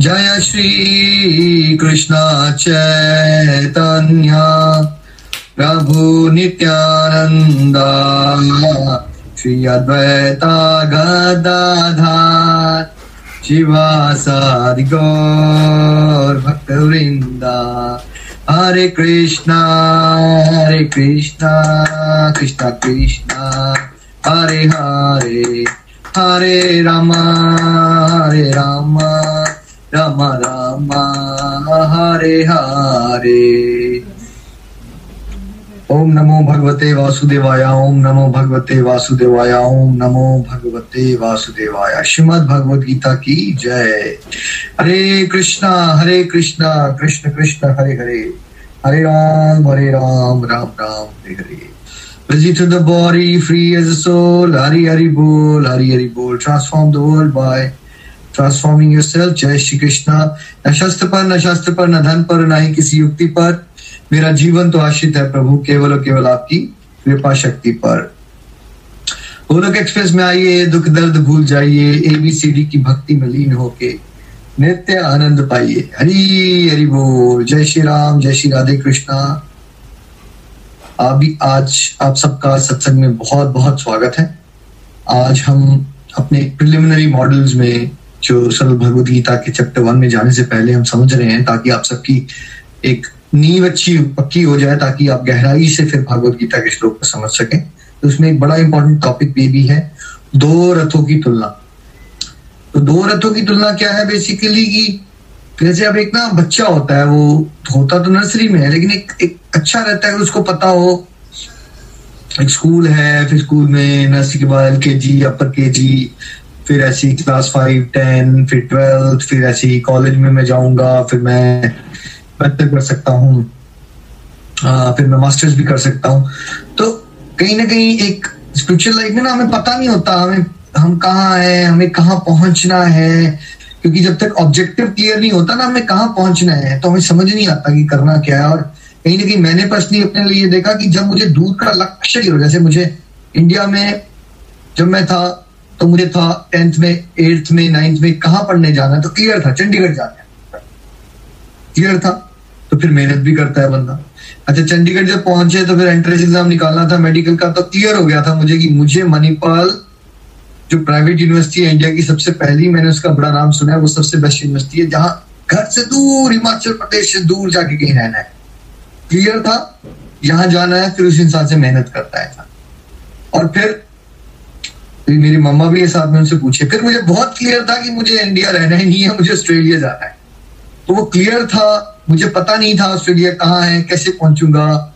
जय श्री कृष्ण चैतन्य। प्रभु नित्यानंदा श्री अद्वैता गदाधार शिवासादि गौर भक्त वृंदा हरे कृष्णा हरे कृष्णा कृष्णा कृष्णा। हरे हरे हरे रामा हरे रामा। राम राम हरे हरे ओम नमो भगवते वासुदेवाय ओम नमो भगवते वासुदेवाय ओम नमो भगवते वासुदेवाय श्रीमद भगवद गीता की जय Hare Krishna Hare Krishna Krishna Krishna Hare Hare Hare Ram Hare Ram Ram Ram Hare Hare Busy to the body, free as a soul. Hari Hari Bol, Hari Hari Bol. Transform the world by transforming yourself जय श्री कृष्णा न शस्त्र पर न शास्त्र पर न धन पर न ही किसी युक्ति पर मेरा जीवन तो आश्रित है प्रभु केवल और केवल आपकी कृपा शक्ति पर गोलक एक्सप्रेस में आइए दुख दर्द भूल जाइए एबीसीडी की भक्ति में लीन होके नित्य आनंद पाइए हरी हरि बोल जय श्री राम जय श्री राधे कृष्णा अभी आज आप सबका सत्संग में बहुत बहुत स्वागत है आज हम अपने प्रिलिमिनरी मॉडल्स में जो सरल भगवत गीता के चैप्टर वन में जाने से पहले हम समझ रहे हैं, ताकि आप सबकी एक नींव अच्छी पक्की हो जाए, ताकि आप गहराई से फिर भगवत गीता के श्लोक को समझ सकें। तो उसमें एक बड़ा इंपॉर्टेंट टॉपिक ये भी है, दो रथों की तुलना। तो दो रथों की तुलना क्या है बेसिकली कि जैसे अब एक ना बच्चा होता है, वो होता तो नर्सरी में है, लेकिन एक एक अच्छा रहता है उसको पता हो, एक स्कूल है, फिर स्कूल में नर्सरी के बाद एल के जी अपर के जी फिर ऐसी क्लास फाइव टेन फिर ट्वेल्थ फिर ऐसी कॉलेज में मैं जाऊँगा, फिर मैं बेहतर कर सकता हूँ। फिर मैं मास्टर्स भी कर सकता हूँ। तो कहीं ना कहीं एक स्पिरिचुअल लाइफ में ना हमें पता नहीं होता, हमें, हम कहाँ है, हमें कहाँ पहुँचना है। क्योंकि जब तक ऑब्जेक्टिव क्लियर नहीं होता ना, हमें कहाँ पहुँचना है तो हमें समझ नहीं आता कि करना क्या है। और कहीं ना कहीं मैंने पर्सनली अपने लिए देखा कि जब मुझे दूर का लक्ष्य जैसे मुझे इंडिया में जब मैं था तो मुझे था टेंथ में एट्थ में नाइन्थ में कहाँ पढ़ने जाना तो क्लियर था, चंडीगढ़ जाना क्लियर था तो फिर मेहनत भी करता है बंदा। अच्छा चंडीगढ़ जब पहुँचे तो फिर एंट्रेंस एग्ज़ाम निकालना था मेडिकल का तो क्लियर हो गया था मुझे कि मुझे मणिपाल, जो प्राइवेट यूनिवर्सिटी है इंडिया की सबसे पहली, मैंने उसका बड़ा नाम सुना है, वो सबसे बेस्ट यूनिवर्सिटी है, जहाँ घर से दूर, हिमाचल प्रदेश से दूर जाके कहीं रहना है। क्लियर था, यहाँ जाना है, फिर उस इंसान से मेहनत करता है। और फिर फिर मेरी मम्मा भी साथ में उनसे पूछे। फिर मुझे बहुत क्लियर था कि मुझे इंडिया रहना ही नहीं है, मुझे ऑस्ट्रेलिया जाना है। तो वो क्लियर था, मुझे पता नहीं था ऑस्ट्रेलिया कहाँ है, कैसे पहुंचूँगा।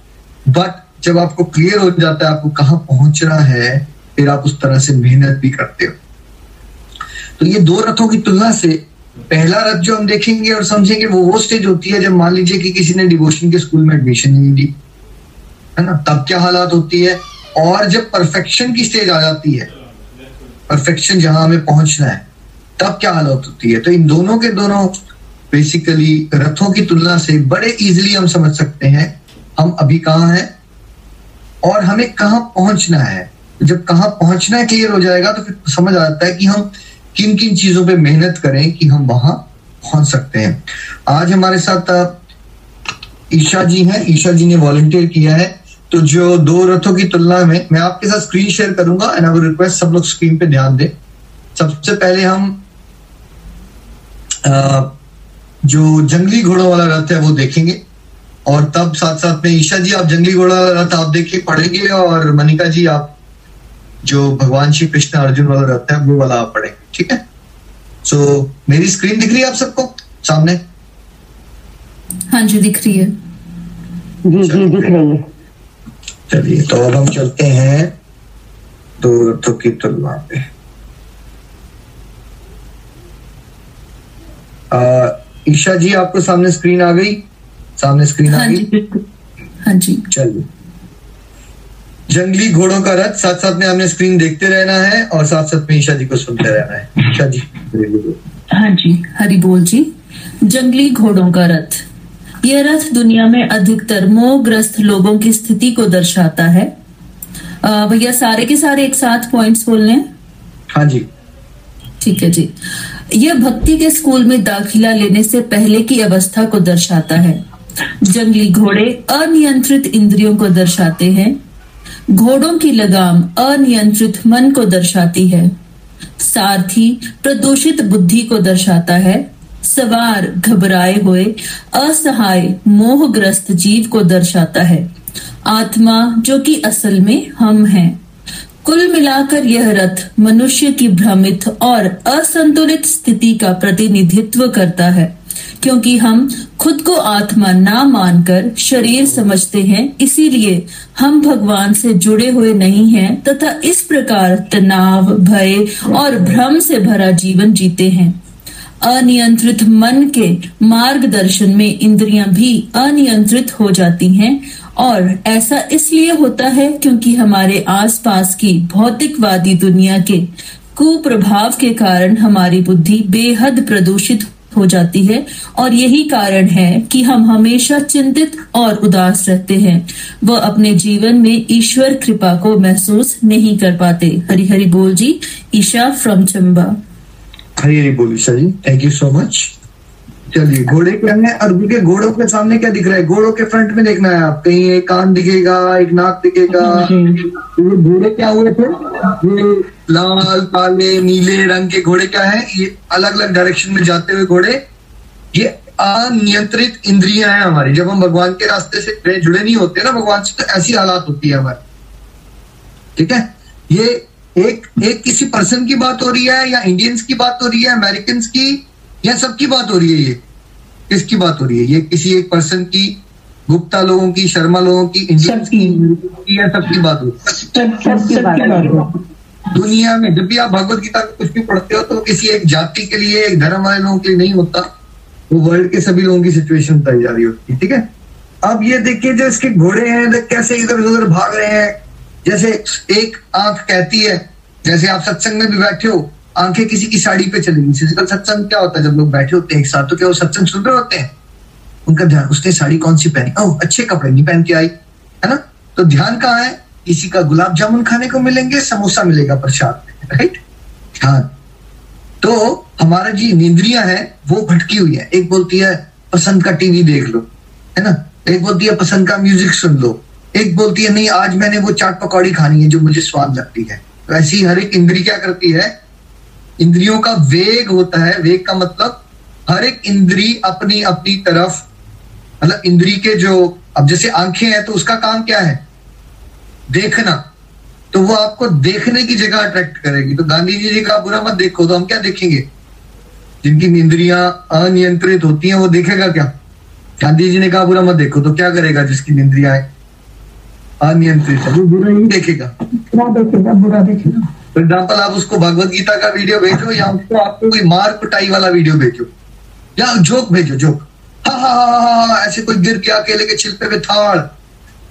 बट जब आपको क्लियर हो जाता है, आपको कहाँ पहुँचना है, फिर आप उस तरह से मेहनत भी करते हो। तो ये दो रथों की तुलना से पहला रथ जो हम देखेंगे और समझेंगे, वो वो स्टेज होती है जब मान लीजिए कि किसी ने डिवोशन के स्कूल में एडमिशन नहीं दी है ना? तब क्या हालात होती है? और जब परफेक्शन की स्टेज आ जाती है परफेक्शन जहाँ हमें पहुँचना है, तब क्या हालत होती है? तो इन दोनों के दोनों बेसिकली रथों की तुलना से बड़े इजीली हम समझ सकते हैं, हम अभी कहाँ हैं और हमें कहाँ पहुँचना है। जब कहाँ पहुँचना क्लियर हो जाएगा तो फिर समझ आता है कि हम किन किन चीज़ों पे मेहनत करें कि हम वहाँ पहुँच सकते हैं। आज हमारे साथ, ईशा जी हैं। ईशा जी ने वॉलंटियर किया है। तो जो दो रथों की तुलना में मैं आपके साथ स्क्रीन शेयर करूँगा एंड आई रिक्वेस्ट सब लोग स्क्रीन पे ध्यान दें। सबसे पहले हम आ, जो जंगली घोड़ों वाला रथ है वो देखेंगे। और तब साथ साथ में ईशा जी आप जंगली घोड़ा वाला रथ आप देखिए पढ़ेंगे और मनिका जी आप जो भगवान श्री कृष्ण अर्जुन वाला रथ है वो वाला आप पढ़ेंगे ठीक है? सो so, मेरी स्क्रीन दिख रही है आप सबको? सामने? हाँ जी दिख रही है। जी जी दिख रही है। चलिए तो अब हम चलते हैं दो रथों की तुलना पे। ईशा जी आपको सामने स्क्रीन आ गई? सामने स्क्रीन हाँ आ गई हाँ जी। चलिए। जंगली घोड़ों का रथ साथ साथ में हमने स्क्रीन देखते रहना है और साथ साथ में ईशा जी को सुनते रहना है। ईशा जी हाँ जी हरि बोल जी। जंगली घोड़ों का रथ। यह रथ दुनिया में अधिकतर मोहग्रस्त लोगों की स्थिति को दर्शाता है। भैया सारे के सारे एक साथ पॉइंट्स बोल लें? हाँ जी। ठीक है जी। यह भक्ति के स्कूल में दाखिला लेने से पहले की अवस्था को दर्शाता है। जंगली घोड़े अनियंत्रित इंद्रियों को दर्शाते हैं। घोड़ों की लगाम अनियंत्रित मन को दर्शाती है। सारथी प्रदूषित बुद्धि को दर्शाता है। सवार घबराए हुए, असहाय, मोहग्रस्त जीव को दर्शाता है। आत्मा, जो कि असल में हम हैं। कुल मिलाकर यह रथ मनुष्य की भ्रमित और असंतुलित स्थिति का प्रतिनिधित्व करता है, क्योंकि हम खुद को आत्मा ना मानकर शरीर समझते हैं, इसीलिए हम भगवान से जुड़े हुए नहीं हैं, तथा इस प्रकार तनाव, भय और भ्रम से भरा जीवन जीते हैं। अनियंत्रित मन के मार्गदर्शन में इंद्रियाँ भी अनियंत्रित हो जाती हैं और ऐसा इसलिए होता है क्योंकि हमारे आसपास की भौतिकवादी दुनिया के कुप्रभाव के कारण हमारी बुद्धि बेहद प्रदूषित हो जाती है और यही कारण है कि हम हमेशा चिंतित और उदास रहते हैं। वह अपने जीवन में ईश्वर कृपा को महसूस नहीं कर पाते। हरि हरि बोल जी, ईशा फ्रॉम चंबा हरी बोल Isha ji. Thank you so much चलिए, घोड़े क्या है और उनके घोड़ों के सामने क्या दिख रहा है? घोड़ों के फ्रंट में देखना है आप। कहीं एक कान दिखेगा, एक नाक दिखेगा। ये घोड़े क्या हुए थे? ये लाल, काले, नीले रंग के घोड़े क्या है? ये अलग अलग डायरेक्शन में जाते हुए घोड़े। ये अनियंत्रित इंद्रिया है हमारी। जब हम भगवान के रास्ते से जुड़े नहीं होते ना, भगवान से तो ऐसी हालात होती है हमारी। ठीक है? ये एक एक किसी पर्सन की बात हो रही है या इंडियंस की बात हो रही है अमेरिकन की या सबकी बात हो रही है ये? किसकी बात हो रही है? ये किसी एक पर्सन की गुप्ता लोगों की शर्मा लोगों की इंडियंस की या सबकी बात हो रही है? है दुनिया में जब भी आप भगवत गीता को कुछ भी पढ़ते हो तो किसी एक जाति के लिए एक धर्म वाले लोगों के लिए नहीं होता। वो वर्ल्ड के सभी लोगों की सिचुएशन बताई जा रही होती है ठीक है? अब ये देखिए जो इसके घोड़े हैं कैसे इधर उधर भाग रहे हैं जैसे एक आँख कहती है, जैसे आप सत्संग में भी बैठे हो, आँखें किसी की साड़ी पे चलेंगी फ़िज़िकल सत्संग क्या होता है? जब लोग बैठे होते हैं एक साथ तो क्या वो सत्संग सुन रहे होते हैं? उनका ध्यान, उसने साड़ी कौन सी पहनी? ओह, अच्छे कपड़े नहीं पहन के आई, है ना? तो ध्यान कहाँ है? किसी का गुलाब जामुन खाने को मिलेंगे, समोसा मिलेगा प्रसाद राइट ध्यान। तो हमारा जी इंद्रियाँ है, वो भटकी हुई है। एक बोलती है, पसंद का टीवी देख लो, है ना? एक बोलती है, पसंद का म्यूज़िक सुन लो। एक बोलती है, नहीं, आज मैंने वो चाट पकौड़ी खानी है जो मुझे स्वाद लगती है। तो ऐसी हर एक इंद्री क्या करती है? इंद्रियों का वेग होता है। वेग का मतलब हर एक इंद्री अपनी अपनी तरफ़ मतलब इंद्री के जो, अब जैसे आँखें हैं तो उसका काम क्या है? देखना। तो वो आपको देखने की जगह अट्रैक्ट करेगी। तो गांधी जी जी का बुरा मत देखो तो हम क्या देखेंगे? जिनकी इंद्रियाँ अनियंत्रित होती हैं, वो देखेगा क्या? गांधी जी ने कहा, बुरा मत देखो। तो क्या करेगा जिसकी इंद्रियाँ अनियंत्रित है। वो बुरा ही देखेगा। बुरा देखेगा बुरा देखेगा। फॉर एग्ज़ाम्पल आप उसको भगवत गीता का वीडियो भेजो या उसको आपको कोई मार कुटाई वाला वीडियो भेजो। या जोक भेजो जोक। हा हा हा हा हा ऐसे कोई गिर गया केले के छिलके पे थाड़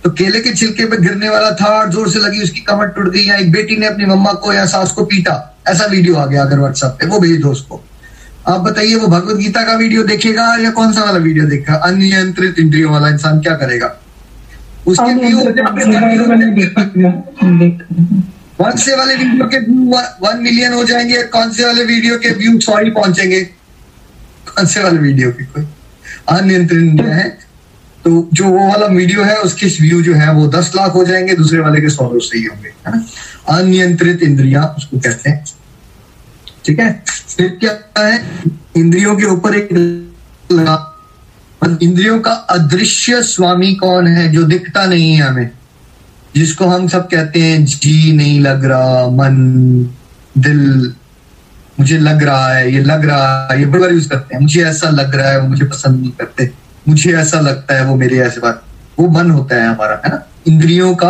तो केले के छिलके पे गिरने वाला थाड़ ज़ोर से लगी उसकी कमर टूट गई या एक बेटी ने अपनी मम्मा को या सास को पीटा। ऐसा वीडियो आ गया अगर व्हाट्सएप पे वो भेज दो उसको। आप बताइए वो भगवत गीता का वीडियो देखेगा या कौन सा वाला वीडियो देखेगा? अनियंत्रित इंद्रियों वाला इंसान क्या करेगा? उसके व्यू कौन से वाले वीडियो के व्यू वन मिलियन हो जाएँगे कौन से वाले वीडियो के व्यू सॉरी पहुँचेंगे। कौन से वाले वीडियो के कोई? अनियंत्रित है। तो जो वो वाला वीडियो है उसके व्यू जो है वो दस लाख हो जाएँगे दूसरे वाले के सौ सही होंगे है ना? अनियंत्रित इंद्रिया उसको कहते हैं। ठीक है? फिर क्या है? इंद्रियों के ऊपर एक इंद्रियों का अदृश्य स्वामी कौन है जो दिखता नहीं है हमें? जिसको हम सब कहते हैं, जी नहीं लग रहा, मन, दिल, मुझे लग रहा है, ये लग रहा है। ये बड़ा यूज़ करते हैं। मुझे ऐसा लग रहा है, वो मुझे पसंद नहीं करते। मुझे ऐसा लगता है, वो मेरे ऐसे बात वो मन होता है हमारा, है ना? इंद्रियों का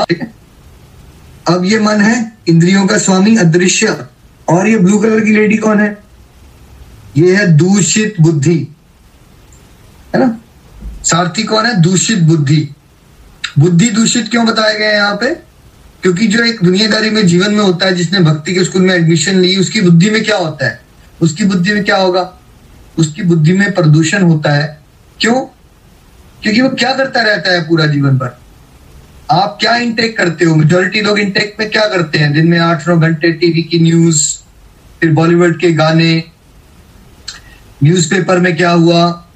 अब ये मन है, इंद्रियों का स्वामी अदृश्य। और ये ब्लू कलर की लेडी कौन है? ये है दूषित बुद्धि। है ना? सारथी कौन है? दूषित बुद्धि। बुद्धि दूषित क्यों बताए गए हैं यहाँ पे? क्योंकि जो एक दुनियादारी में जीवन में होता है, जिसने भक्ति के स्कूल में एडमिशन ली, उसकी बुद्धि में क्या होता है? उसकी बुद्धि में क्या होगा? उसकी बुद्धि में प्रदूषण होता है। क्यों? क्योंकि वो क्या करता रहता है पूरा जीवन भर? आप क्या इंटेक करते हो? मेजोरिटी लोग इंटेक में क्या करते हैं? दिन में आठ, नौ घंटे टीवी की न्यूज़ फिर बॉलीवुड के गाने न्यूज़पेपर में क्या हुआ?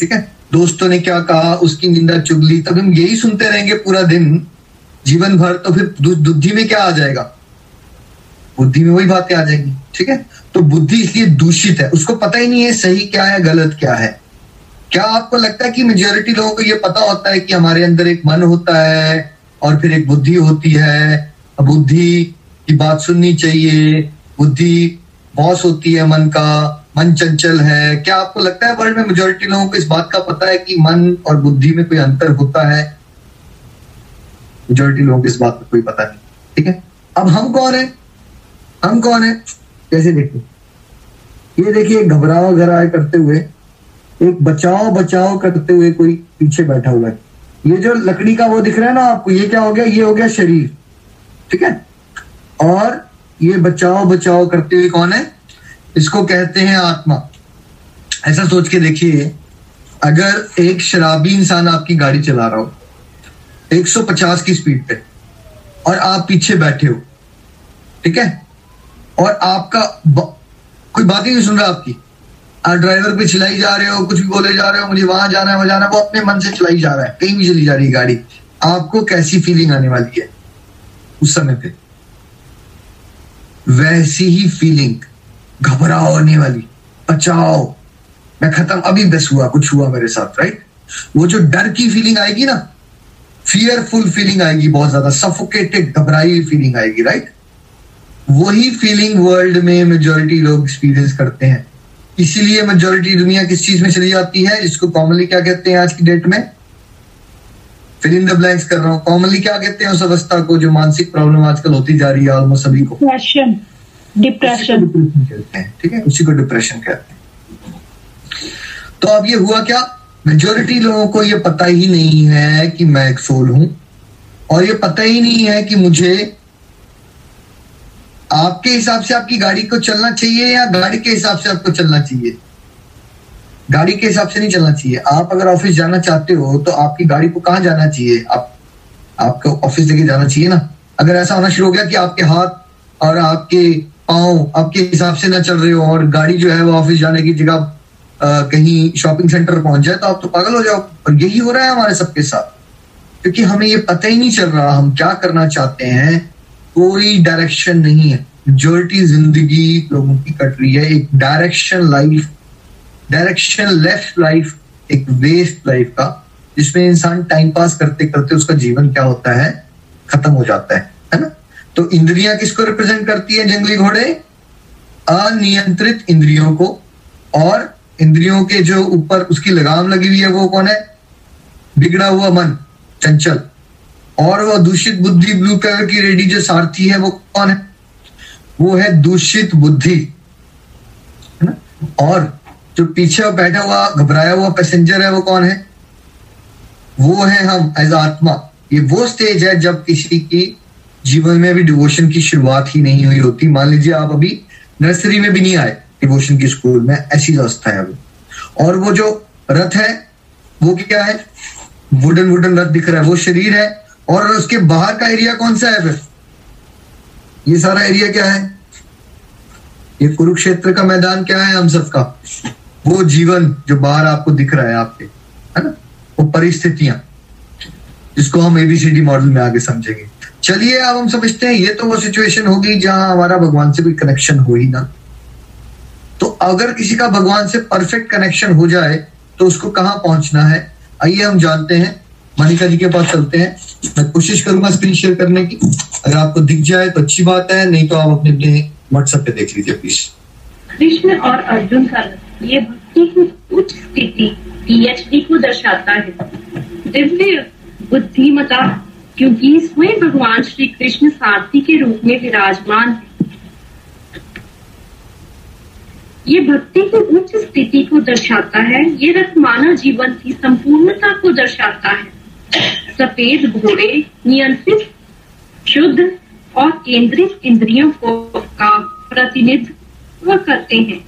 ठीक है? दोस्तों ने क्या कहा? उसकी निंदा चुगली तब हम यही सुनते रहेंगे पूरा दिन। जीवन भर तो फिर बुद्धि में क्या आ जाएगा? बुद्धि में वही बातें आ जाएँगी, ठीक है? तो बुद्धि इसलिए दूषित है। उसको पता ही नहीं है सही क्या है, गलत क्या है। क्या आपको लगता है कि मेजोरिटी लोगों को यह पता होता है कि हमारे अंदर एक मन होता है और फिर एक बुद्धि होती है? बुद्धि की बात सुननी चाहिए। बुद्धि बॉस होती है मन का। मन चंचल है। क्या आपको लगता है वर्ल्ड में मेजोरिटी लोगों को इस बात का पता है कि मन और बुद्धि में कोई अंतर होता है? मेजोरिटी लोगों को इस बात का कोई पता नहीं। ठीक है? अब हम कौन है? हम कौन है? कैसे देखिए, ये देखिए घबराओ घराए करते हुए, एक बचाओ बचाओ करते हुए कोई पीछे बैठा हुआ है। ये जो लकड़ी का वो दिख रहा है ना आपको, ये क्या हो गया? ये हो गया शरीर। ठीक है? और ये बचाओ बचाओ करते हुए कौन है? इसको कहते हैं आत्मा। ऐसा सोच के देखिए अगर एक शराबी इंसान आपकी गाड़ी चला रहा हो 150 की स्पीड पे और आप पीछे बैठे हो ठीक है? और आपका बा, कोई बात ही नहीं सुन रहा आपकी। आप ड्राइवर पे चलाई जा रहे हो कुछ भी बोले जा रहे हो मुझे वहाँ जाना है वहाँ जाना है वो अपने मन से चलाई जा रहा है कहीं भी चली जा रही है गाड़ी। आपको कैसी फीलिंग आने वाली है उस समय पे? वैसी ही फीलिंग घबराओ होने वाली, बचाओ। मैं खत्म, अभी बस हुआ, कुछ हुआ मेरे साथ राइट वो जो डर की फीलिंग आएगी ना फियरफुल फीलिंग आएगी बहुत ज़्यादा सफोकेटेड घबराई हुई फीलिंग आएगी राइट वही फीलिंग वर्ल्ड में मेजोरिटी लोग एक्सपीरियंस करते हैं। इसीलिए मेजोरिटी दुनिया किस चीज़ में चली जाती है, इसको कॉमनली क्या कहते हैं आज की डेट में? फिर इन द ब्लैंक्स कर रहा हूँ। कॉमनली क्या कहते हैं उस अवस्था को जो मानसिक प्रॉब्लम आजकल होती जा रही है ऑलमोस्ट सभी को? डिप्रेशन कहते हैं, ठीक है? उसी को डिप्रेशन कहते हैं। तो अब ये हुआ क्या? मेजोरिटी लोगों को ये पता ही नहीं है कि मैं एक सोल हूँ, और ये पता ही नहीं है कि मुझे आपके हिसाब से आपकी गाड़ी को चलना चाहिए या गाड़ी के हिसाब से आपको चलना चाहिए? गाड़ी के हिसाब से नहीं चलना चाहिए। आप अगर ऑफ़िस जाना चाहते हो तो आपकी गाड़ी को कहाँ जाना चाहिए? आप, आपको ऑफ़िस लेके जाना चाहिए ना? अगर ऐसा होना शुरू हो गया कि आपके हाथ और आपके पाओ आपके हिसाब से ना चल रहे हो और गाड़ी जो है वो ऑफ़िस जाने की जगह कहीं शॉपिंग सेंटर पहुँच जाए तो आप तो पागल हो जाओ। और यही हो रहा है हमारे सबके साथ। क्योंकि हमें ये पता ही नहीं चल रहा, हम क्या करना चाहते हैं, कोई डायरेक्शन नहीं है। मेजोरिटी ज़िंदगी लोगों की कट रही है। एक direction life direction left life एक वेस्ट लाइफ का, जिसमें इंसान टाइम पास करते करते उसका जीवन क्या होता है, खत्म हो जाता है। तो इंद्रियाँ किसको रिप्रेजेंट करती है जंगली घोड़े? अनियंत्रित इंद्रियों को। और इंद्रियों के जो ऊपर उसकी लगाम लगी हुई है वो कौन है? बिगड़ा हुआ मन, चंचल। और वो दूषित बुद्धि, ब्लू कलर की रेडी जो सारथी है वो कौन है? वो है दूषित बुद्धि। और जो पीछे बैठा हुआ, घबराया हुआ पैसेंजर है वो कौन है? वो है हम एज आत्मा। ये वो स्टेज है जब किसी की जीवन में अभी डिवोशन की शुरुआत ही नहीं हुई होती। मान लीजिए आप अभी नर्सरी में भी नहीं आए डिवोशन की स्कूल में, ऐसी अवस्था है अभी और वो जो रथ है, वो क्या है? वुडन वुडन रथ दिख रहा है। वो शरीर है, और उसके बाहर का एरिया कौन सा है फिर? ये सारा एरिया क्या है? ये कुरुक्षेत्र का मैदान क्या है हम सबका? वो जीवन जो बाहर आपको दिख रहा है आपके, है ना? वो परिस्थितियाँ, जिसको हम एबीसीडी मॉडल में आगे समझेंगे। चलिए, अब हम समझते हैं, ये तो वो सिचुएशन होगी जहाँ हमारा भगवान से कोई कनेक्शन हो ही ना। तो अगर किसी का भगवान से परफेक्ट कनेक्शन हो जाए तो उसको कहाँ पहुँचना है? आइए, हम जानते हैं। मनिका जी के पास चलते हैं। मैं कोशिश करूँगा स्क्रीन शेयर करने की। अगर आपको दिख जाए तो अच्छी बात है, नहीं तो आप अपने अपने व्हाट्सएप पे देख लीजिए प्लीज़ कृष्ण और अर्जुन का ये उच्च स्थिति पीएचडी को दर्शाता है। बुद्धिमता क्योंकि स्वयं भगवान श्री कृष्ण सारथी के रूप में विराजमान है। ये भक्ति की उच्च स्थिति को दर्शाता है, ये रथ मानव जीवन की संपूर्णता को दर्शाता है। सफ़ेद घोड़े, नियंत्रित, शुद्ध और केंद्रित इंद्रियों को का प्रतिनिधित्व करते हैं।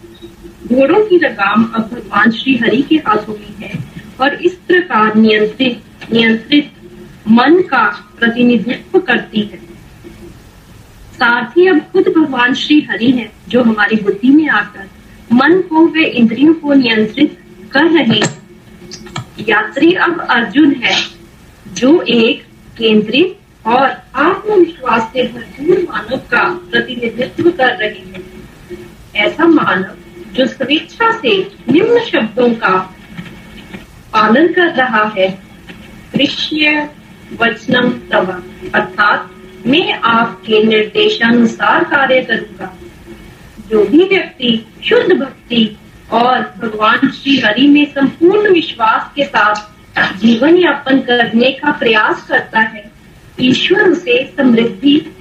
घोड़ों की लगाम अब भगवान श्री हरि के हाथों में है और इस प्रकार नियंत्रित नियंत्रित मन का प्रतिनिधित्व करती है। साथ ही अब खुद भगवान श्री हरि है, जो हमारी बुद्धि में आकर मन को वे इंद्रियों को नियंत्रित कर रहे यात्री अब अर्जुन है, जो एक केंद्रित और आत्मविश्वास से भरपूर मानव का प्रतिनिधित्व कर रहे हैं। ऐसा मानव जो स्वेच्छा से निम्न शब्दों का पालन कर रहा है कृष्य वचनम तव। अर्थात, मैं आपके निर्देशानुसार कार्य करूँगा। जो भी व्यक्ति शुद्ध भक्ति और भगवान श्री हरि में संपूर्ण विश्वास के साथ जीवन यापन करने का प्रयास करता है, ईश्वर उसे समृद्धि,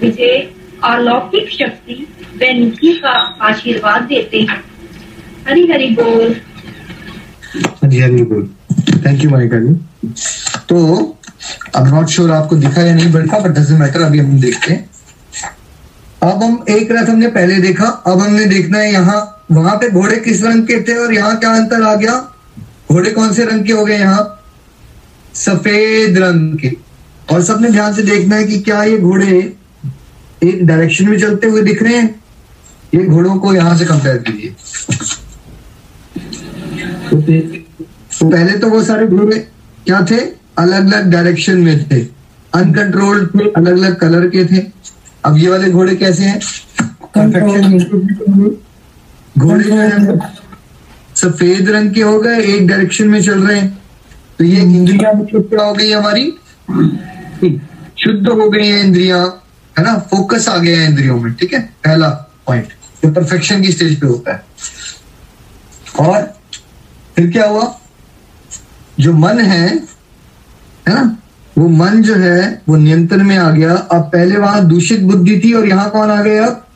विजय, अलौकिक शक्ति व का आशीर्वाद देते हैं। हरि हरि बोल। हाँ जी हरी बोल। Thank you Manika ji. तो अब नॉट श्योर आपको दिखा या नहीं बढ़ता बट मैटर अभी हम देखते हैं। अब हम एक रथ हमने पहले देखा, अब हमने देखना है यहाँ, वहाँ पे घोड़े किस रंग के थे और यहाँ क्या अंतर आ गया? घोड़े कौन से रंग के हो गए यहाँ? सफ़ेद रंग के। और सबने ध्यान से देखना है कि क्या ये घोड़े एक डायरेक्शन में चलते हुए दिख रहे हैं? ये घोड़ों को यहाँ से कंपेयर कीजिए। तो पहले तो वो सारे घोड़े क्या थे? अलग अलग डायरेक्शन में थे। अनकंट्रोल्ड थे अलग अलग कलर के थे। अब ये वाले घोड़े कैसे हैं? घोड़े जो है सफ़ेद रंग के हो गए एक डायरेक्शन में चल रहे हैं। तो ये इंद्रिया शुद्ध हो गई हमारी? शुद्ध हो गई है इंद्रिया है ना? फोकस आ गया है इंद्रियों में ठीक है? पहला पॉइंट जो परफेक्शन की स्टेज पे होता है। और फिर क्या हुआ? जो मन है है ना? वो मन जो है, वो नियंत्रण में आ गया। अब पहले वहाँ दूषित बुद्धि थी और यहाँ कौन आ गए अब?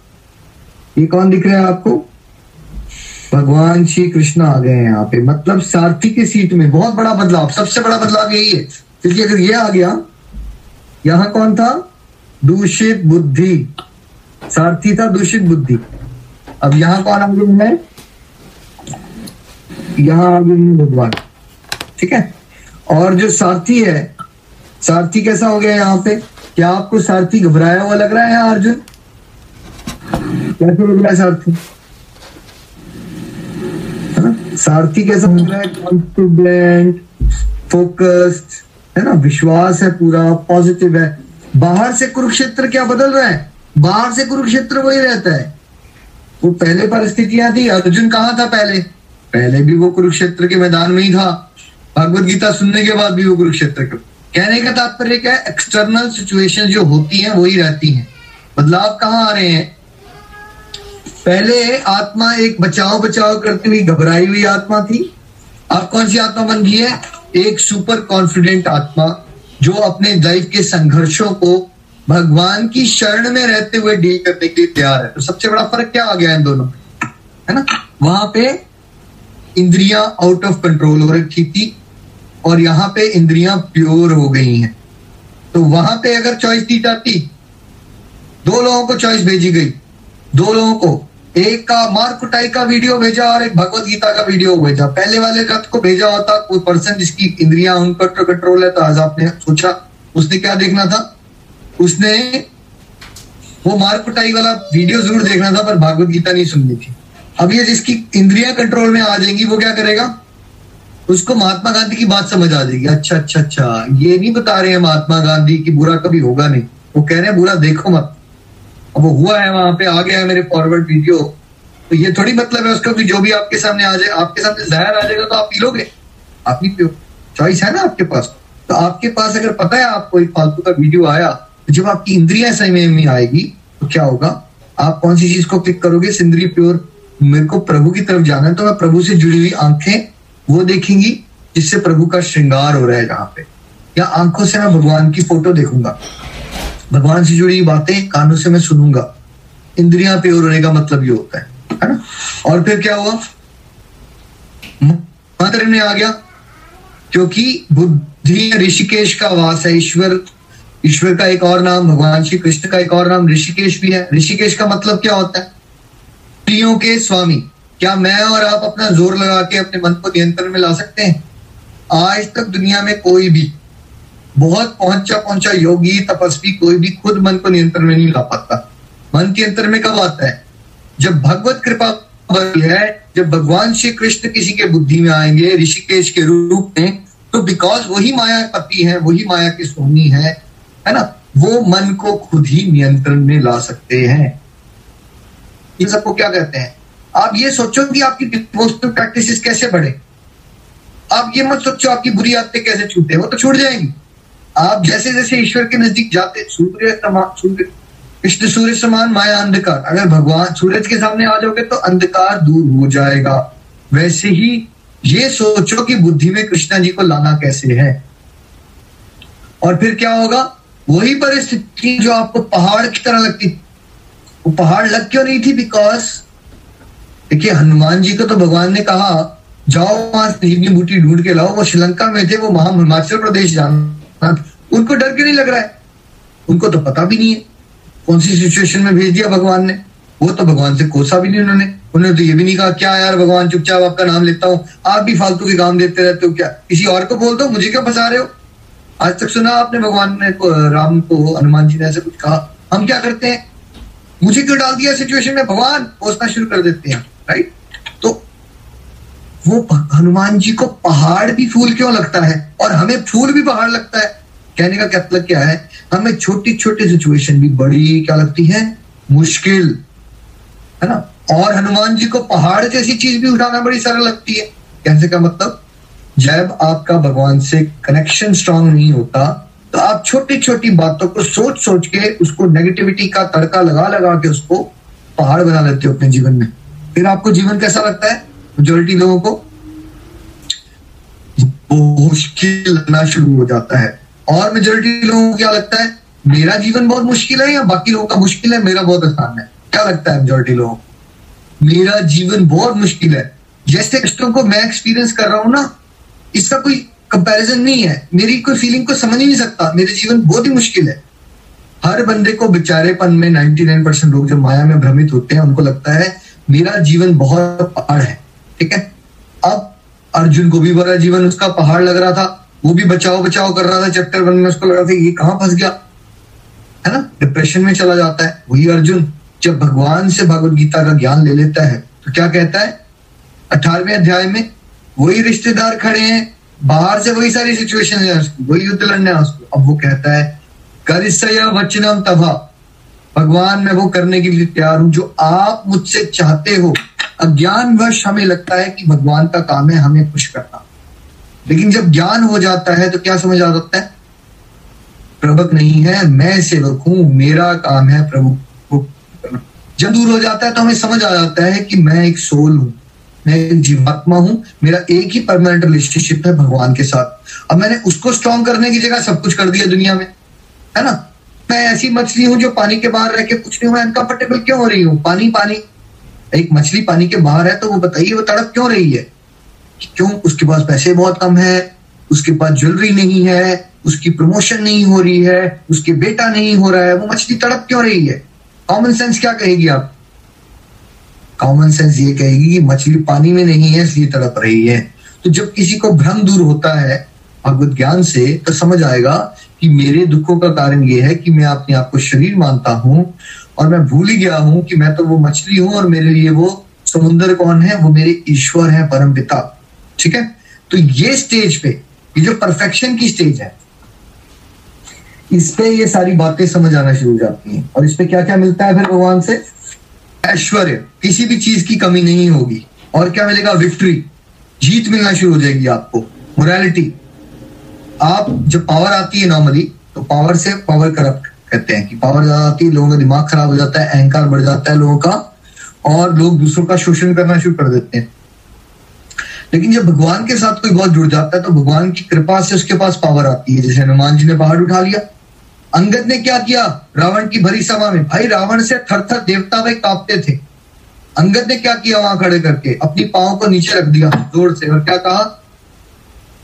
ये कौन दिख रहा है आपको? भगवान श्री कृष्ण आ गए हैं यहाँ पे। मतलब सारथी की सीट में। बहुत बड़ा बदलाव, सबसे बड़ा बदलाव यही है। क्योंकि अगर ये आ गया, यहाँ कौन था? दूषित बुद्धि। सारथी था, दूषित बुद्धि। अब यहाँ कौन आ गए हैं? यहाँ आ गए भगवान। ठीक है? और जो सारथी है, सारथी कैसा हो गया यहाँ पे? क्या आपको सारथी घबराया हुआ लग रहा है अर्जुन? कैसे लग रहा है सारथी? हाँ? सारथी कैसा लग रहा है कॉन्फिडेंट फोकस्ड है ना? विश्वास है पूरा पॉजिटिव है। बाहर से कुरुक्षेत्र क्या बदल रहा है? बाहर से कुरुक्षेत्र वही रहता है। वो पहले परिस्थितियाँ थी, अर्जुन कहाँ था पहले? पहले भी वो कुरुक्षेत्र के मैदान में ही था। भगवत गीता सुनने के बाद भी वो कुरुक्षेत्र के कहने का तात्पर्य क्या है? एक्सटर्नल सिचुएशन जो होती हैं, वही रहती हैं। बदलाव कहाँ आ रहे हैं? पहले आत्मा एक बचाव बचाव करती हुई घबराई हुई आत्मा थी। अब कौन सी आत्मा बन गई है? एक सुपर कॉन्फिडेंट आत्मा, जो अपने लाइफ के संघर्षों को भगवान की शरण में रहते हुए डील करने के लिए तैयार है। तो सबसे बड़ा फ़र्क क्या आ गया इन दोनों में? है ना? वहाँ पे इंद्रियाँ आउट ऑफ़ कंट्रोल हो रखी थी। और यहाँ पे इंद्रियाँ प्योर हो गई हैं। तो वहाँ पे अगर चॉइस दी जाती दो लोगों को चॉइस भेजी गई। दो लोगों को। एक का मार कुटाई का वीडियो भेजा और एक भगवत गीता का वीडियो भेजा। पहले वाले रथ को भेजा होता, कोई पर्सन जिसकी इंद्रियाँ उन पर कंट्रोल है तो आज आपने सोचा, उसने क्या देखना था? उसने वो मार कुटाई वाला वीडियो ज़रूर देखना था, पर भागवत गीता नहीं सुननी थी। अब ये जिसकी इंद्रिया कंट्रोल में आ जाएँगी, वो क्या करेगा? उसको महात्मा गांधी की बात समझ आ जाएगी। अच्छा अच्छा अच्छा। ये नहीं बता रहे हैं महात्मा गांधी की बुरा कभी होगा नहीं। वो कह रहे हैं, बुरा देखो मत। अब वो हुआ है वहाँ पे, आ गया है मेरे फॉरवर्ड वीडियो तो ये थोड़ी मतलब है उसका कि जो भी आपके सामने आ जाए, आपके सामने जहर आ जाएगा तो आप पी लोगे? आप नहीं पियो। चॉइस है ना आपके पास। तो आपके पास अगर पता है आपको एक फालतू का वीडियो आया तो जब आपकी इंद्रिया समय में आएगी तो क्या होगा? आप कौन सी चीज़ को क्लिक करोगे? सिंदरी प्योर। मेरे को प्रभु की तरफ़ जाना है तो मैं प्रभु से जुड़ी हुई आँखें वो देखेंगी जिससे प्रभु का श्रृंगार हो रहा है जहाँ पे। या आँखों से मैं भगवान की फ़ोटो देखूँगा। भगवान से जुड़ी बातें कानों से मैं सुनूँगा। इंद्रियाँ प्योर होने का मतलब ये होता है है ना? और फिर क्या हुआ? मंत्र में आ गया, क्योंकि बुद्धि ऋषिकेश का वास है। ईश्वर ईश्वर का एक और नाम, भगवान श्री कृष्ण का एक और नाम ऋषिकेश भी है। ऋषिकेश का मतलब क्या होता है? प्रियों के स्वामी। क्या मैं और आप अपना ज़ोर लगा के अपने मन को नियंत्रण में ला सकते हैं? आज तक दुनिया में कोई भी बहुत पहुँचा पहुँचा योगी, तपस्वी कोई भी खुद मन को नियंत्रण में नहीं ला पाता। मन के अंतर में कब आता है? जब भगवत कृपा है, जब भगवान श्री कृष्ण किसी के बुद्धि में आएँगे, ऋषिकेश के रूप में तो बिकॉज़ वही माया पति है, वही माया की सोनी है है ना? वो मन को खुद ही नियंत्रण में ला सकते हैं। ये सबको क्या कहते हैं? आप ये सोचो कि आपकी डिवोशनल प्रैक्टिस कैसे बढ़े। आप ये मत सोचो आपकी बुरी आदतें कैसे छूटे, वो तो छूट जाएँगी। आप जैसे जैसे ईश्वर के नज़दीक जाते, सूर्य सूर्य, कृष्ण सूर्य समान, माया अंधकार। अगर भगवान सूरज के सामने आ जाओगे तो अंधकार दूर हो जाएगा। वैसे ही ये सोचो कि बुद्धि में कृष्णा जी को लाना कैसे है। और फिर क्या होगा? वही परिस्थिति जो आपको पहाड़ की तरह लगती, वो पहाड़ लग क्यों नहीं थी? बिकॉज़ देखिए हनुमान जी को तो भगवान ने कहा जाओ वहाँ संजीवनी बूटी ढूंढ के लाओ वो श्रीलंका में थे वो महा हिमाचल प्रदेश जाना उनको डर क्यों नहीं लग रहा है? उनको तो पता भी नहीं है। कौन सी सिचुएशन में भेज दिया भगवान ने? वो तो भगवान से कोसा भी नहीं उन्होंने। उन्होंने तो ये भी नहीं कहा क्या यार भगवान चुपचाप आपका नाम लेता हूँ। आप भी फालतू के काम देते रहते हो क्या? किसी और को बोल दो मुझे क्या फंसा रहे हो? आज तक सुना आपने भगवान ने को, राम को हनुमान जी ने ऐसे कुछ कहा? हम क्या करते हैं? मुझे क्यों डाल दिया सिचुएशन में? भगवान कोसना शुरू कर देते हैं। राइट तो वो हनुमान जी को पहाड़ भी फूल क्यों लगता है? और हमें फूल भी पहाड़ लगता है? कहने का मतलब क्या है? हमें छोटी छोटी सिचुएशन भी बड़ी क्या लगती है? मुश्किल। है ना? और हनुमान जी को पहाड़ जैसी चीज़ भी उठाना बड़ी सरल लगती है। कहने का मतलब जब आपका भगवान से कनेक्शन स्ट्रांग नहीं होता तो आप छोटी छोटी बातों को सोच सोच के उसको नेगेटिविटी का तड़का लगा लगा के उसको पहाड़ बना लेते हो अपने जीवन में। फिर आपको जीवन कैसा लगता है? मेजोरिटी लोगों को? मुश्किल लगना शुरू हो जाता है। और मेजोरिटी लोगों को क्या लगता है? मेरा जीवन बहुत मुश्किल है या बाकी लोगों का मुश्किल है? मेरा बहुत आसान है। क्या लगता है मेजोरिटी लोगों को? मेरा जीवन बहुत मुश्किल है। जैसे कष्टों को मैं एक्सपीरियंस कर रहा हूँ ना, इसका कोई कंपैरिजन नहीं है। मेरी कोई फीलिंग को समझ ही नहीं सकता। मेरे जीवन बहुत ही मुश्किल है। हर बंदे को बेचारेपन में 99 परसेंट लोग जो माया में भ्रमित होते हैं, उनको लगता है मेरा जीवन बहुत पहाड़ है, ठीक है? अब अर्जुन को भी बड़ा जीवन, उसका पहाड़ लग रहा था, वो भी बचाओ बचाओ कर रहा था चैप्टर वन में उसको लगा था, ये कहाँ फंस गया? है ना? डिप्रेशन में चला जाता है, वही अर्जुन, जब भगवान से भगवत गीता का ज्ञान ले लेता है तो क्या कहता है? अठारहवें अध्याय में, वही रिश्तेदार खड़े हैं, बाहर से वही सारी सिचुएशन है उसकी वही युद्ध लड़ना उसको अब वो कहता है करिसय वचनम तभा भगवान, मैं वो करने के लिए तैयार हूँ जो आप मुझसे चाहते हो। अज्ञान वश हमें लगता है कि भगवान का काम है हमें खुश करना। लेकिन जब ज्ञान हो जाता है तो क्या समझ आ जाता है? प्रभक नहीं है, मैं सेवक हूँ, मेरा काम है प्रभु को जब दूर हो जाता है तो हमें समझ आ जाता है कि मैं एक सोल हूँ, मैं एक जीवात्मा हूँ, मेरा एक ही परमानेंट रिलेशनशिप है भगवान के साथ। अब मैंने उसको स्ट्रॉन्ग करने की जगह सब कुछ कर दिया दुनिया में, है ना? मैं ऐसी मछली हूँ जो पानी के बाहर रह के कुछ नहीं मैं अनकंफर्टेबल क्यों हो रही हूँ? पानी पानी। एक मछली पानी के बाहर है तो वो बताइए, वो तड़प क्यों रही है? क्यों उसके पास पैसे बहुत कम है, उसके पास ज्वेलरी नहीं है, उसकी प्रमोशन नहीं हो रही है, उसके बेटा नहीं हो रहा है, वो मछली तड़प क्यों रही है? कॉमन सेंस क्या कहेगी आप? कॉमन सेंस ये कहेगी कि मछली पानी में नहीं है, इसलिए तड़प रही है। तो जब किसी को भ्रम दूर होता है भगवत ज्ञान से तो समझ आएगा कि मेरे दुखों का कारण ये है कि मैं अपने आप को शरीर मानता हूँ और मैं भूल ही गया हूँ कि मैं तो वो मछली हूँ और मेरे लिए वो समुद्र कौन है, वो मेरे ईश्वर है, परम पिता। ठीक है? तो ये स्टेज पे, ये जो परफेक्शन की स्टेज है, इस पे ये सारी बातें समझ आना शुरू हो जाती हैं। और इस पे क्या क्या मिलता है फिर भगवान से? ऐश्वर्य। किसी भी चीज़ की कमी नहीं होगी। और क्या मिलेगा? विक्ट्री जीत मिलना शुरू हो जाएगी आपको। मोरालिटी आप जब पावर आती है नॉर्मली तो पावर से पावर करप्ट कहते हैं कि पावर ज़्यादा आती है, लोगों का दिमाग खराब हो जाता है, अहंकार बढ़ जाता है लोगों का, और लोग दूसरों का शोषण करना शुरू कर देते हैं। लेकिन जब भगवान के साथ कोई बहुत जुड़ जाता है तो भगवान की कृपा से उसके पास पावर आती है। जैसे हनुमान जी ने पहाड़ उठा लिया। अंगद ने क्या किया? रावण की भरी सभा में। भाई, रावण से थर थर देवता भाई कांपते थे। अंगद ने क्या किया वहाँ खड़े करके? अपनी पाओ को नीचे रख दिया ज़ोर से और क्या कहा?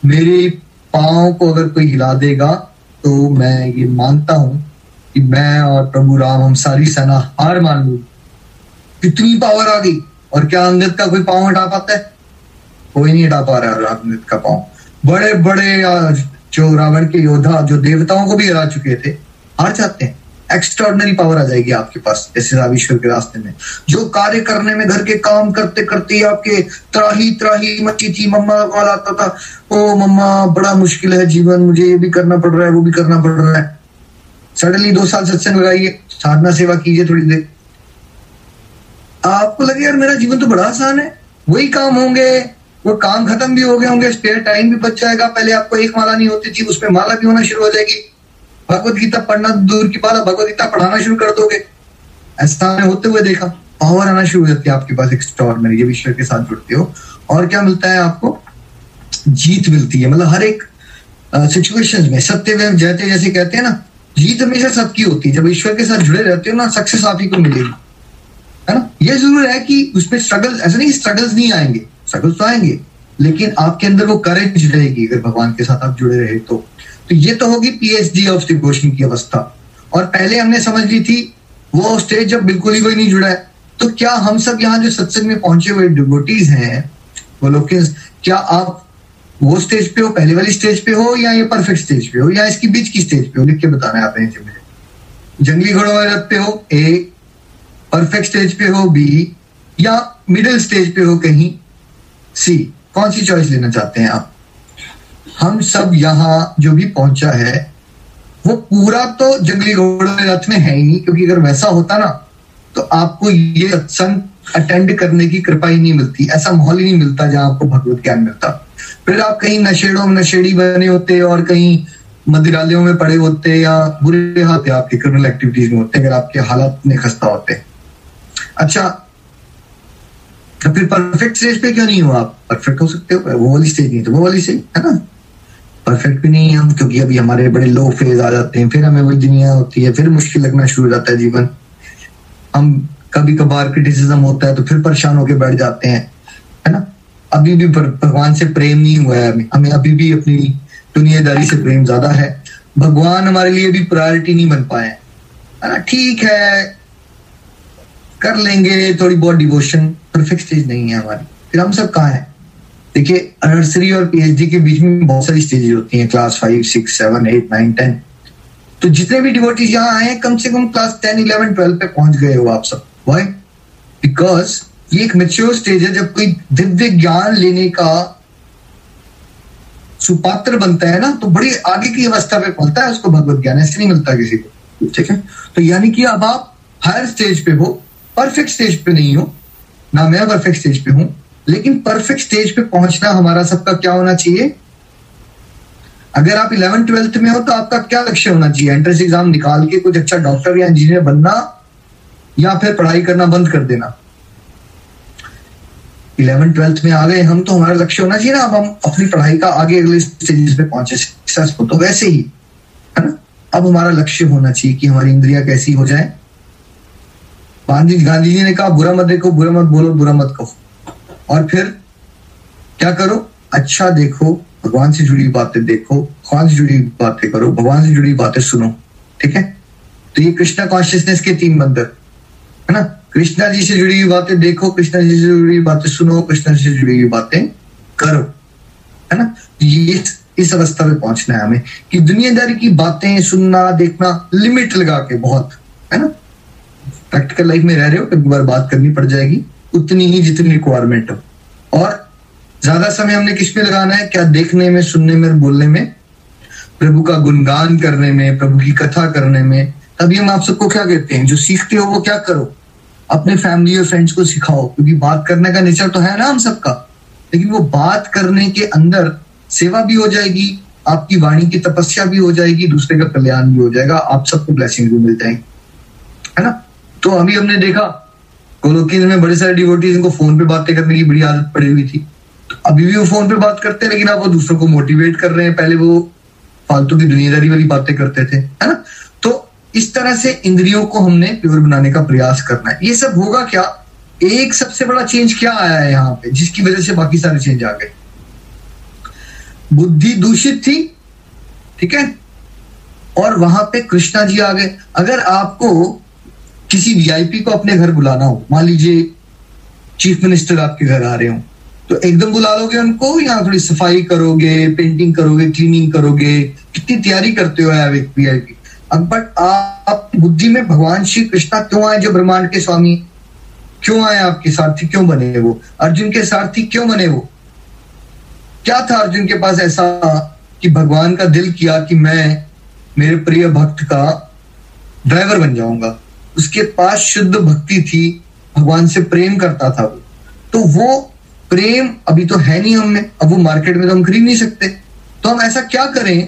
मेरी पाँव को अगर कोई हिला देगा तो मैं ये मानता हूँ कि मैं और प्रभु राम, हम सारी सेना हार मान लू। कितनी पावर आ गई और क्या अंगद का कोई पाँव हटा पाता है? कोई नहीं हटा पा रहा है अंगद का पाँव। बड़े बड़े जो रावण के योद्धा, जो देवताओं को भी हरा चुके थे, हार जाते हैं। एक्स्ट्रॉर्डनरी पावर आ जाएगी आपके पास जैसे रामेश्वर के रास्ते में। जो कार्य करने में, घर के काम करते करते आपके त्राही त्राही मची थी, मम्मा कॉल आता था, ओ मम्मा, बड़ा मुश्किल है जीवन, मुझे ये भी करना पड़ रहा है, वो भी करना पड़ रहा है। सडनली दो साल सत्संग लगाइए, साधना सेवा कीजिए थोड़ी देर। आपको लगे, यार, मेरा जीवन तो बड़ा आसान है, वही काम होंगे, वो काम खत्म भी हो गए होंगे स्पेयर टाइम भी बच जाएगा, पहले आपको एक माला नहीं होती थी, उसमें माला भी होना शुरू हो जाएगी। भगवत गीता पढ़ना दूर की बात भगवत गीता पढ़ाना शुरू कर दोगे। ऐसा होते हुए देखा पावर आना शुरू हो जाती है आपके पास एक्स्ट्रॉर्डनरी जब ईश्वर के साथ जुड़ते हो। और क्या मिलता है आपको? जीत मिलती है मतलब हर एक सिचुएशन में, सत्य में, जयते जैसे कहते हैं ना, जीत हमेशा सबकी होती है। जब ईश्वर के साथ जुड़े रहते हो ना सक्सेस आप ही को मिलेगी। है ना? ये ज़रूर है कि उसमें स्ट्रगल ऐसा नहीं स्ट्रगल्स नहीं आएँगे स्ट्रगल्स तो आएँगे, लेकिन आपके अंदर वो करेज रहेगी अगर भगवान के साथ आप जुड़े रहे तो। तो ये तो होगी पीएचडी ऑफ़ डिवोशन की अवस्था। और पहले हमने समझ ली थी, वो स्टेज जब बिल्कुल ही कोई नहीं जुड़ा है तो क्या हम सब यहाँ जो सत्संग में पहुँचे हुए डिवोटीज हैं, वो लोग क्या आप वो स्टेज पे हो, पहले वाली स्टेज पे हो, या ये परफेक्ट स्टेज पे हो, या इसकी बीच की स्टेज पे हो? लिख के बताना है आपने मुझे जंगली घोड़ों वाले पे हो ए परफेक्ट स्टेज पे हो बी या मिडिल स्टेज पे हो कहीं सी कौन सी चॉइस लेना चाहते हैं आप? हम सब यहाँ जो भी पहुँचा है, वो पूरा तो जंगली रथ में है ही नहीं, क्योंकि अगर वैसा होता ना तो आपको ये सत्संग अटेंड करने की कृपा ही नहीं मिलती, ऐसा माहौल ही नहीं मिलता जहाँ आपको भगवत ज्ञान मिलता। फिर आप कहीं नशेड़ों में नशेड़ी बने होते और कहीं मदिरालयों में पड़े होते या बुरे हाथ आपके क्रिमिनल एक्टिविटीज़ में होते, अगर आपके हालात में खस्ता होते। अच्छा तो फिर परफेक्ट स्टेज पे क्यों नहीं हो आप? परफेक्ट हो सकते हो वो वाली स्टेज नहीं तो वो वाली स्टेज है ना? परफेक्ट भी नहीं है हम, क्योंकि अभी हमारे बड़े लो फ़ेज़ आ जाते हैं, फिर हमें वही दुनिया होती है, फिर मुश्किल लगना शुरू हो जाता है जीवन। हम कभी कभार क्रिटिसिज्म होता है तो फिर परेशान होकर बैठ जाते हैं, है ना? अभी भी भगवान से प्रेम नहीं हुआ है हमें हमें अभी भी अपनी दुनियादारी से प्रेम ज़्यादा है। भगवान हमारे लिए भी प्रायोरिटी नहीं बन पाए है। ठीक है, कर लेंगे, थोड़ी बहुत डिवोशन परफेक्ट स्टेज नहीं है हमारी। फिर हम सब कहा है? देखिए, नर्सरी और पीएचडी के बीच में बहुत सारी स्टेजेस होती हैं class five six seven eight nine ten तो जितने भी डिवोटीज यहाँ आए, कम से कम क्लास टेन इलेवन ट्वेल्व पे पहुँच गए हो आप सब। वाई बिकॉज़ ये एक मेच्योर स्टेज है, जब कोई दिव्य ज्ञान लेने का सुपात्र बनता है ना तो बड़ी आगे की अवस्था पे पहुँचता है, उसको भगवत ज्ञान, ऐसे नहीं मिलता किसी को। ठीक है? तो यानी कि अब आप हायर स्टेज पे हो परफेक्ट स्टेज पे नहीं हो। ना मैं परफेक्ट स्टेज पे हूँ लेकिन परफेक्ट स्टेज पे पहुँचना हमारा सबका क्या होना चाहिए? अगर आप इलेवन ट्वेल्थ में हो तो आपका क्या लक्ष्य होना चाहिए? एंट्रेंस एग्ज़ाम निकाल के कुछ अच्छा डॉक्टर या इंजीनियर बनना या फिर पढ़ाई करना बंद कर देना? इलेवन ट्वेल्थ में आ गए हम तो हमारा लक्ष्य होना चाहिए ना, अब हम अपनी पढ़ाई का आगे अगले स्टेजेस पे पहुँचे सक्सेसफुल तो वैसे ही, है ना? अब हमारा लक्ष्य होना चाहिए कि हमारी इंद्रिया कैसी हो जाए। गांधी गांधी जी ने कहा, बुरा मत देखो, बुरा मत बोलो, बुरा मत कहो। और फिर क्या करो? अच्छा देखो, भगवान से जुड़ी बातें देखो, भगवान से जुड़ी बातें करो, भगवान से जुड़ी बातें सुनो, ठीक है? तो ये कृष्णा कॉन्शियसनेस के तीन मंदिर है ना? कृष्णा जी से जुड़ी हुई बातें देखो, कृष्णा जी से जुड़ी हुई बातें सुनो, कृष्णा जी से जुड़ी हुई बातें करो, है ना? ये इस अवस्था में पहुँचना है हमें कि दुनियादारी की बातें सुनना, देखना लिमिट लगा के बहुत, है ना? प्रैक्टिकल लाइफ में रह रहे हो, कभी बार बात करनी पड़ जाएगी। उतनी ही जितनी रिक्वायरमेंट हो। और ज़्यादा समय हमने किस पे लगाना है? क्या देखने में, सुनने में और बोलने में? प्रभु का गुणगान करने में, प्रभु की कथा करने में। तभी हम आप सबको क्या कहते हैं? जो सीखते हो वो क्या करो? अपने फैमिली और फ्रेंड्स को सिखाओ। क्योंकि बात करने का नेचर तो है ना हम सबका। लेकिन वो बात करने के अंदर सेवा भी हो जाएगी, आपकी वाणी की तपस्या भी हो जाएगी, दूसरे का कल्याण भी हो जाएगा। आप सबको ब्लेसिंग भी मिल जाएँगे। है ना? तो अभी हमने देखा कोलोकिन में बड़े सारे डिवोटीज इनको फ़ोन पे बातें करने की बड़ी आदत पड़ी हुई थी। तो अभी भी वो फ़ोन पे बात करते हैं, लेकिन आप वो दूसरों को मोटिवेट कर रहे हैं। पहले वो फालतू की दुनियादारी वाली बातें करते थे, है ना? तो इस तरह से इंद्रियों को हमने प्योर बनाने का प्रयास करना है। ये सब होगा क्या? एक सबसे बड़ा चेंज क्या आया है यहाँ पे, जिसकी वजह से बाकी सारे चेंज आ गए? बुद्धि दूषित थी, ठीक है? और वहाँ पे कृष्णा जी आ गए। अगर आपको किसी वीआईपी को अपने घर बुलाना हो। मान लीजिए चीफ मिनिस्टर आपके घर आ रहे हो तो एकदम बुला लोगे उनको या थोड़ी सफ़ाई करोगे पेंटिंग करोगे क्लीनिंग करोगे? कितनी तैयारी करते हो आप एक वीआईपी अब बट आप बुद्धि में भगवान श्री कृष्णा क्यों आए जो ब्रह्मांड के स्वामी? क्यों आए आपके सारथी? क्यों बने वो? अर्जुन के सारथी क्यों बने वो? क्या था अर्जुन के पास ऐसा कि भगवान का दिल किया कि मैं, मेरे प्रिय भक्त का ड्राइवर बन जाऊँगा? उसके पास शुद्ध भक्ति थी, भगवान से प्रेम करता था वो। तो वो प्रेम अभी तो है नहीं हमें अब वो मार्केट में तो हम खरीद नहीं सकते। तो हम ऐसा क्या करें,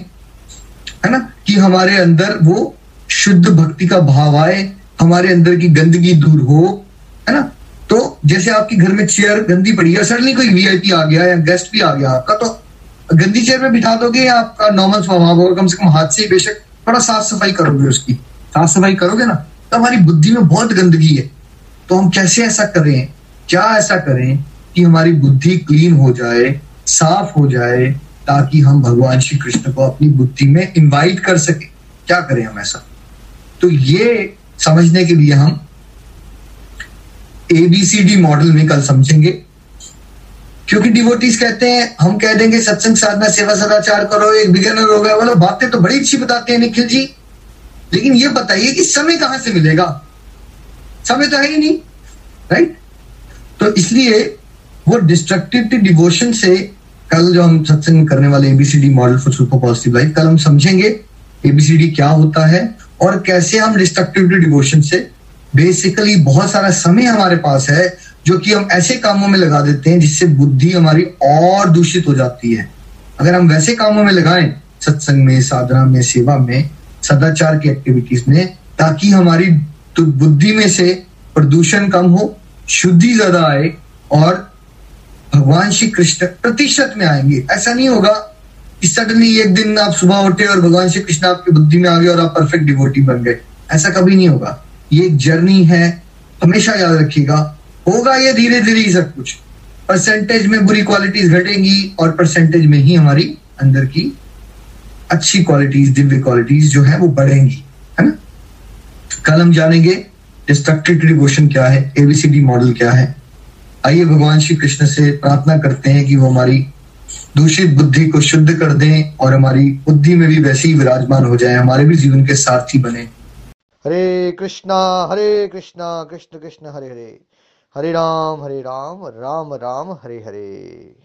है ना, कि हमारे अंदर वो शुद्ध भक्ति का भाव आए, हमारे अंदर की गंदगी दूर हो, है ना? तो जैसे आपके घर में चेयर गंदी पड़ी है, सडनली कोई वीआईपी आ गया या गेस्ट भी आ गया आपका तो गंदी चेयर में बिठा दोगे या आपका नॉर्मल स्वभाव होगा? कम से कम हाथ से बेशक थोड़ा साफ़ सफ़ाई करोगे उसकी। साफ़ सफ़ाई करोगे ना? तो हमारी बुद्धि में बहुत गंदगी है। तो हम कैसे ऐसा करें? क्या ऐसा करें कि हमारी बुद्धि क्लीन हो जाए, साफ़ हो जाए, ताकि हम भगवान श्री कृष्ण को अपनी बुद्धि में इनवाइट कर सके? क्या करें हम ऐसा? तो ये समझने के लिए हम एबीसीडी मॉडल में कल समझेंगे। क्योंकि डिवोटीज कहते हैं, हम कह देंगे, सत्संग साधना, सेवा सदाचार करो, एक बिगनर हो गया। बोलो, बातें तो बड़ी अच्छी बताते हैं, निखिल जी। लेकिन ये बताइए कि समय कहाँ से मिलेगा? समय तो है ही नहीं राइट तो इसलिए वो डिस्ट्रक्टिव डिवोशन से कल जो हम सत्संग करने वाले A B C D model for super positive life कल हम समझेंगे एबीसीडी क्या होता है और कैसे हम डिस्ट्रक्टिव डिवोशन से बेसिकली बहुत सारा समय हमारे पास है जो कि हम ऐसे कामों में लगा देते हैं जिससे बुद्धि हमारी और दूषित हो जाती है। अगर हम वैसे कामों में लगाएँ, सत्संग में, साधना में, सेवा में सदाचार की एक्टिविटीज़ में, ताकि हमारी बुद्धि में से प्रदूषण कम हो, शुद्धि ज़्यादा आए और भगवान श्री कृष्ण प्रतिशत में आएँगे। ऐसा नहीं होगा कि सडनली एक दिन आप सुबह उठे और भगवान श्री कृष्ण आपकी बुद्धि में आ गए और आप परफेक्ट डिवोटी बन गए। ऐसा कभी नहीं होगा। ये एक जर्नी है। हमेशा याद रखिएगा। होगा ये धीरे धीरे ही सब कुछ। परसेंटेज में बुरी क्वालिटीज घटेंगी और परसेंटेज में ही हमारी अंदर की अच्छी क्वालिटीज दिव्य क्वालिटीज जो है वो बढ़ेंगी, है ना? कल हम जानेंगे डिस्ट्रक्टिव डिवोशन क्या है एबीसीडी मॉडल क्या है। आइए भगवान श्री कृष्ण से प्रार्थना करते हैं कि वो हमारी दूषित बुद्धि को शुद्ध कर दें और हमारी बुद्धि में भी वैसे ही विराजमान हो जाए, हमारे भी जीवन के सारथी बने। हरे कृष्णा हरे कृष्णा, कृष्ण कृष्ण, हरे हरे। हरे राम हरे राम राम राम, हरे हरे।